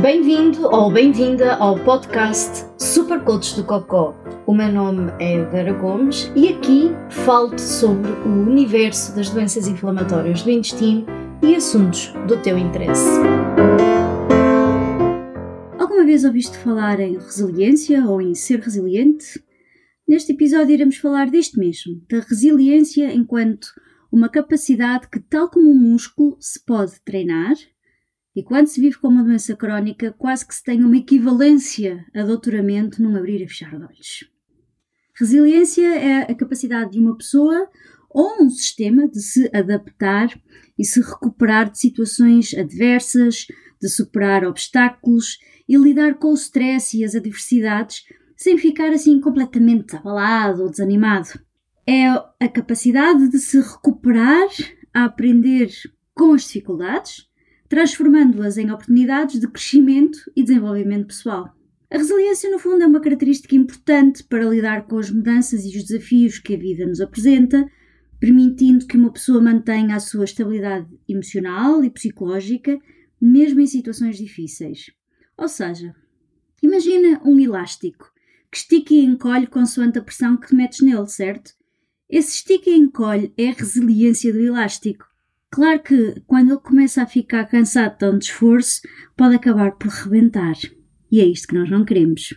Bem-vindo ou bem-vinda ao podcast Super Coach do Cocó. O meu nome é Vera Gomes e aqui falo-te sobre o universo das doenças inflamatórias do intestino e assuntos do teu interesse. Alguma vez ouviste falar em resiliência ou em ser resiliente? Neste episódio iremos falar disto mesmo, da resiliência enquanto uma capacidade que, tal como um músculo, se pode treinar e quando se vive com uma doença crónica, quase que se tem uma equivalência a doutoramento num abrir e fechar de olhos. Resiliência é a capacidade de uma pessoa ou um sistema de se adaptar e se recuperar de situações adversas, de superar obstáculos e lidar com o stress e as adversidades sem ficar assim completamente abalado ou desanimado. É a capacidade de se recuperar a aprender com as dificuldades, transformando-as em oportunidades de crescimento e desenvolvimento pessoal. A resiliência, no fundo, é uma característica importante para lidar com as mudanças e os desafios que a vida nos apresenta, permitindo que uma pessoa mantenha a sua estabilidade emocional e psicológica, mesmo em situações difíceis. Ou seja, imagina um elástico que estica e encolhe consoante a pressão que metes nele, certo? Esse estica e encolhe é a resiliência do elástico. Claro que quando ele começa a ficar cansado de tanto esforço, pode acabar por rebentar. E é isto que nós não queremos.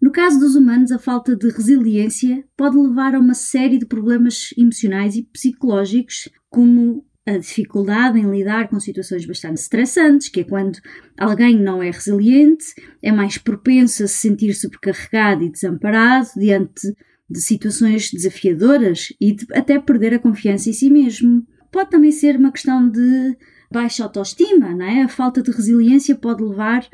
No caso dos humanos, a falta de resiliência pode levar a uma série de problemas emocionais e psicológicos, como a dificuldade em lidar com situações bastante estressantes, que é quando alguém não é resiliente, é mais propenso a se sentir sobrecarregado e desamparado diante de situações desafiadoras e de até perder a confiança em si mesmo. Pode também ser uma questão de baixa autoestima, não é? A falta de resiliência pode levar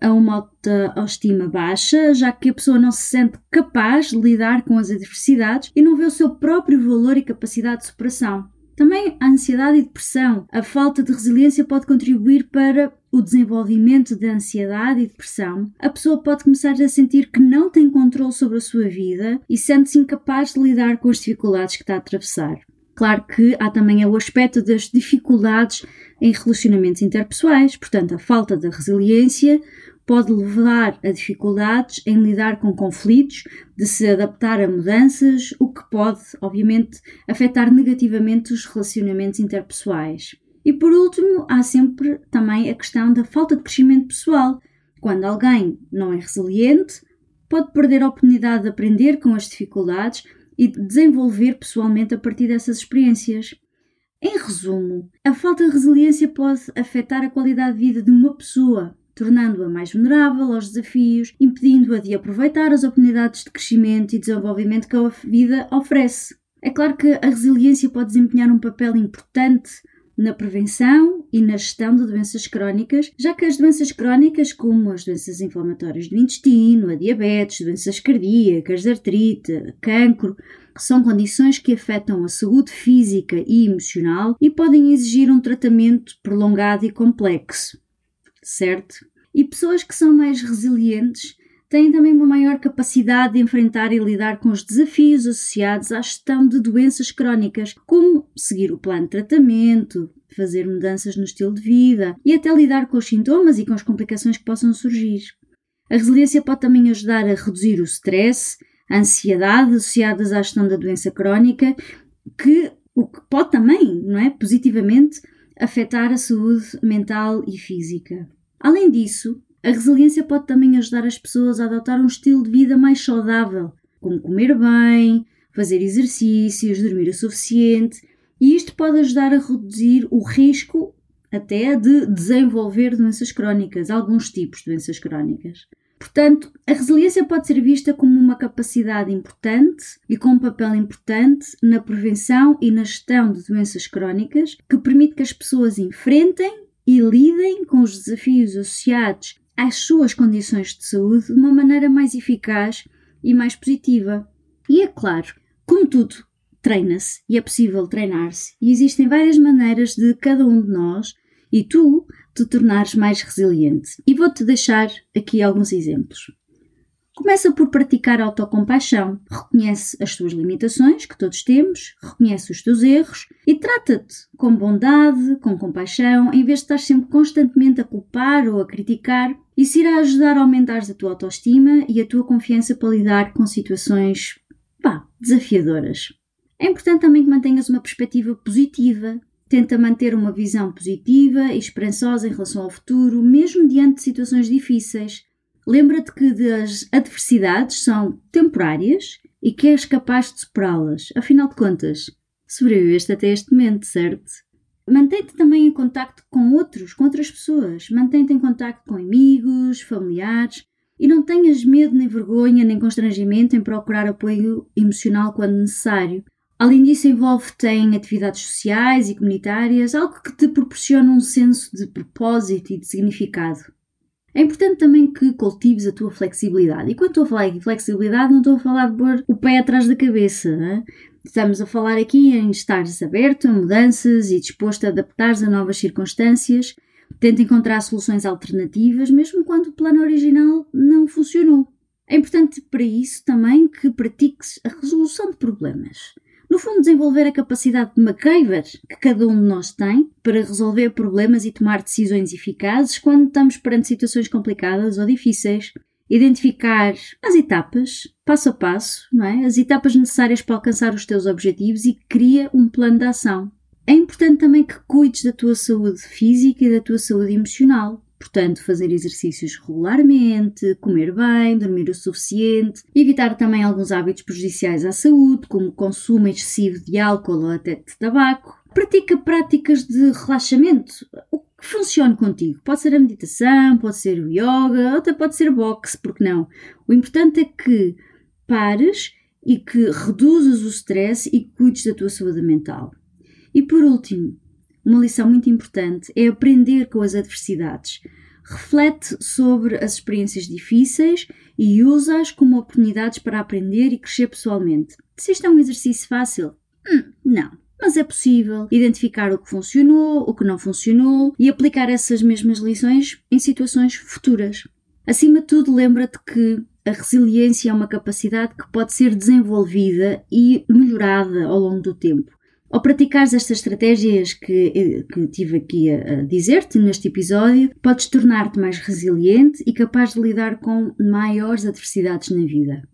a uma autoestima baixa, já que a pessoa não se sente capaz de lidar com as adversidades e não vê o seu próprio valor e capacidade de superação. Também a ansiedade e depressão. A falta de resiliência pode contribuir para o desenvolvimento da ansiedade e depressão. A pessoa pode começar a sentir que não tem controle sobre a sua vida e sente-se incapaz de lidar com as dificuldades que está a atravessar. Claro que há também o aspecto das dificuldades em relacionamentos interpessoais, portanto, a falta de resiliência pode levar a dificuldades em lidar com conflitos, de se adaptar a mudanças, o que pode, obviamente, afetar negativamente os relacionamentos interpessoais. E por último, há sempre também a questão da falta de crescimento pessoal. Quando alguém não é resiliente, pode perder a oportunidade de aprender com as dificuldades e de desenvolver pessoalmente a partir dessas experiências. Em resumo, a falta de resiliência pode afetar a qualidade de vida de uma pessoa, tornando-a mais vulnerável aos desafios, impedindo-a de aproveitar as oportunidades de crescimento e desenvolvimento que a vida oferece. É claro que a resiliência pode desempenhar um papel importante na prevenção e na gestão de doenças crónicas, já que as doenças crónicas, como as doenças inflamatórias do intestino, a diabetes, doenças cardíacas, artrite, cancro, são condições que afetam a saúde física e emocional e podem exigir um tratamento prolongado e complexo certo? E pessoas que são mais resilientes têm também uma maior capacidade de enfrentar e lidar com os desafios associados à gestão de doenças crónicas, como seguir o plano de tratamento, fazer mudanças no estilo de vida e até lidar com os sintomas e com as complicações que possam surgir. A resiliência pode também ajudar a reduzir o stress, a ansiedade associadas à gestão da doença crónica, que o que pode também, não é, positivamente afetar a saúde mental e física. Além disso, a resiliência pode também ajudar as pessoas a adotar um estilo de vida mais saudável, como comer bem, fazer exercícios, dormir o suficiente, e isto pode ajudar a reduzir o risco até de desenvolver doenças crónicas, alguns tipos de doenças crónicas. Portanto, a resiliência pode ser vista como uma capacidade importante e com um papel importante na prevenção e na gestão de doenças crónicas, que permite que as pessoas enfrentem e lidem com os desafios associados às suas condições de saúde de uma maneira mais eficaz e mais positiva. E é claro, como tudo, treina-se e é possível treinar-se, e existem várias maneiras de cada um de nós e tu te tornares mais resiliente. E vou-te deixar aqui alguns exemplos. Começa por praticar autocompaixão. Reconhece as tuas limitações, que todos temos, reconhece os teus erros e trata-te com bondade, com compaixão, em vez de estar sempre constantemente a culpar ou a criticar. Isso irá ajudar a aumentar a tua autoestima e a tua confiança para lidar com situações, pá, desafiadoras. É importante também que mantenhas uma perspectiva positiva. Tenta manter uma visão positiva e esperançosa em relação ao futuro, mesmo diante de situações difíceis. Lembra-te que as adversidades são temporárias e que és capaz de superá-las. Afinal de contas, sobreviveste até este momento, certo? Mantém-te também em contacto com outros, com outras pessoas. Mantém-te em contacto com amigos, familiares e não tenhas medo, nem vergonha, nem constrangimento em procurar apoio emocional quando necessário. Além disso, envolve-te em atividades sociais e comunitárias, algo que te proporciona um senso de propósito e de significado. É importante também que cultives a tua flexibilidade. E quando estou a falar de flexibilidade, não estou a falar de pôr o pé atrás da cabeça. Né? Estamos a falar aqui em estares aberto a mudanças e disposto a adaptar-te a novas circunstâncias. Tenta encontrar soluções alternativas, mesmo quando o plano original não funcionou. É importante para isso também que pratiques a resolução de problemas. No fundo, desenvolver a capacidade de MacGyver que cada um de nós tem para resolver problemas e tomar decisões eficazes quando estamos perante situações complicadas ou difíceis. Identificar as etapas, passo a passo, não é? As etapas necessárias para alcançar os teus objetivos e cria um plano de ação. É importante também que cuides da tua saúde física e da tua saúde emocional. Portanto, fazer exercícios regularmente, comer bem, dormir o suficiente, evitar também alguns hábitos prejudiciais à saúde, como consumo excessivo de álcool ou até de tabaco. Pratica práticas de relaxamento, o que funcione contigo. Pode ser a meditação, pode ser o yoga, até pode ser boxe, porque não? O importante é que pares e que reduzas o stress e cuides da tua saúde mental. E por último, uma lição muito importante é aprender com as adversidades. Reflete sobre as experiências difíceis e usa-as como oportunidades para aprender e crescer pessoalmente. Se isto é um exercício fácil? Hum, não. Mas é possível identificar o que funcionou, o que não funcionou e aplicar essas mesmas lições em situações futuras. Acima de tudo, lembra-te que a resiliência é uma capacidade que pode ser desenvolvida e melhorada ao longo do tempo. Ao praticares estas estratégias que, eh, que tive aqui a, a dizer-te neste episódio, podes tornar-te mais resiliente e capaz de lidar com maiores adversidades na vida.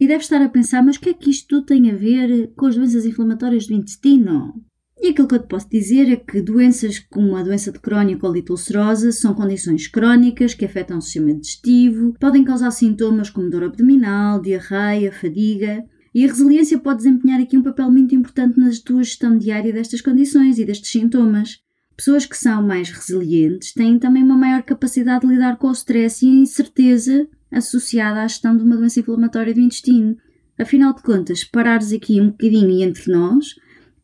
E deves estar a pensar, mas o que é que isto tudo tem a ver com as doenças inflamatórias do intestino? E aquilo que eu te posso dizer é que doenças como a doença de Crohn ou ulcerosa são condições crónicas que afetam o sistema digestivo, podem causar sintomas como dor abdominal, diarreia, fadiga, e a resiliência pode desempenhar aqui um papel muito importante na tua gestão diária destas condições e destes sintomas. Pessoas que são mais resilientes têm também uma maior capacidade de lidar com o stress e a incerteza associada à gestão de uma doença inflamatória do intestino. Afinal de contas, parares aqui um bocadinho entre nós,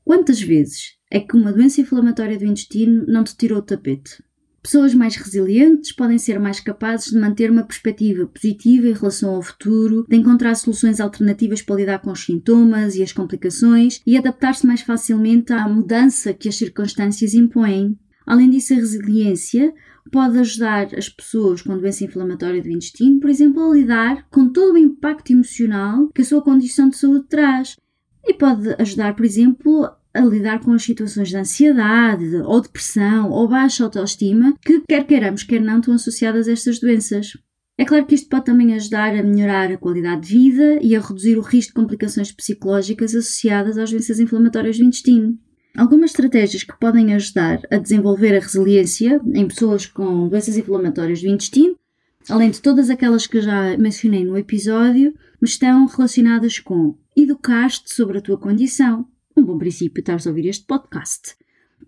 quantas vezes é que uma doença inflamatória do intestino não te tirou o tapete? Pessoas mais resilientes podem ser mais capazes de manter uma perspectiva positiva em relação ao futuro, de encontrar soluções alternativas para lidar com os sintomas e as complicações e adaptar-se mais facilmente à mudança que as circunstâncias impõem. Além disso, a resiliência pode ajudar as pessoas com doença inflamatória do intestino, por exemplo, a lidar com todo o impacto emocional que a sua condição de saúde traz. E pode ajudar, por exemplo, a lidar com as situações de ansiedade, ou depressão, ou baixa autoestima, que quer queiramos, quer não, estão associadas a estas doenças. É claro que isto pode também ajudar a melhorar a qualidade de vida e a reduzir o risco de complicações psicológicas associadas às doenças inflamatórias do intestino. Algumas estratégias que podem ajudar a desenvolver a resiliência em pessoas com doenças inflamatórias do intestino, além de todas aquelas que já mencionei no episódio, estão relacionadas com educar-te sobre a tua condição, um bom princípio estares a ouvir este podcast.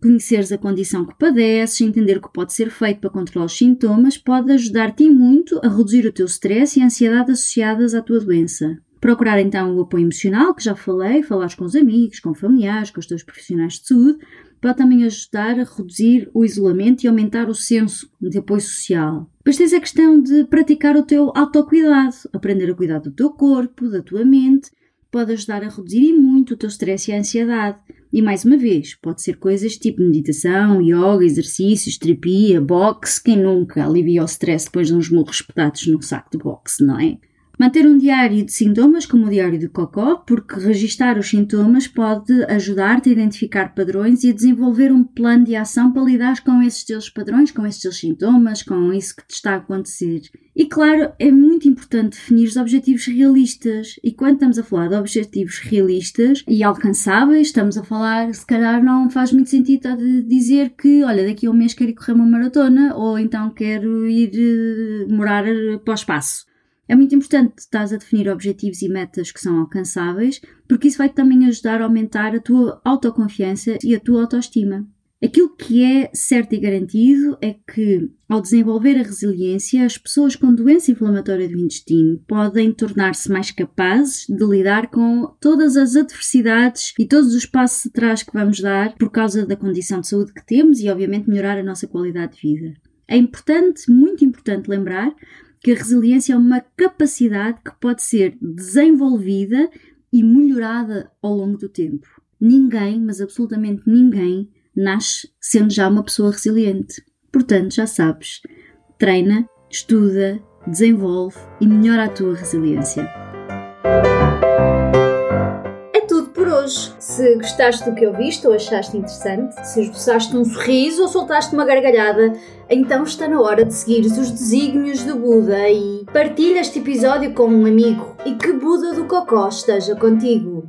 Conheceres a condição que padeces, entender o que pode ser feito para controlar os sintomas, pode ajudar-te muito a reduzir o teu stress e a ansiedade associadas à tua doença. Procurar então o apoio emocional, que já falei, falar com os amigos, com familiares, com os teus profissionais de saúde, pode também ajudar a reduzir o isolamento e aumentar o senso de apoio social. Depois tens a questão de praticar o teu autocuidado, aprender a cuidar do teu corpo, da tua mente pode ajudar a reduzir muito o teu stress e a ansiedade. E mais uma vez, pode ser coisas tipo meditação, yoga, exercícios, terapia, boxe. Quem nunca alivia o stress depois de uns murros espetados num saco de boxe, não é? Manter um diário de sintomas, como o diário do cocó, porque registar os sintomas pode ajudar-te a identificar padrões e a desenvolver um plano de ação para lidar com esses teus padrões, com esses teus sintomas, com isso que te está a acontecer. E claro, é muito importante definir os objetivos realistas. E quando estamos a falar de objetivos realistas e alcançáveis, estamos a falar, se calhar não faz muito sentido dizer que, olha, daqui a um mês quero ir correr uma maratona ou então quero ir eh, morar para o espaço. É muito importante estás a definir objetivos e metas que são alcançáveis, porque isso vai também ajudar a aumentar a tua autoconfiança e a tua autoestima. Aquilo que é certo e garantido é que, ao desenvolver a resiliência, as pessoas com doença inflamatória do intestino podem tornar-se mais capazes de lidar com todas as adversidades e todos os passos atrás que vamos dar por causa da condição de saúde que temos e, obviamente, melhorar a nossa qualidade de vida. É importante, muito importante lembrar que a resiliência é uma capacidade que pode ser desenvolvida e melhorada ao longo do tempo. Ninguém, mas absolutamente ninguém, nasce sendo já uma pessoa resiliente. Portanto, já sabes, treina, estuda, desenvolve e melhora a tua resiliência. É tudo por hoje. Se gostaste do que ouviste ou achaste interessante, se esboçaste um sorriso ou soltaste uma gargalhada, então está na hora de seguir os desígnios do Buda e partilha este episódio com um amigo e que Buda do Cocó esteja contigo.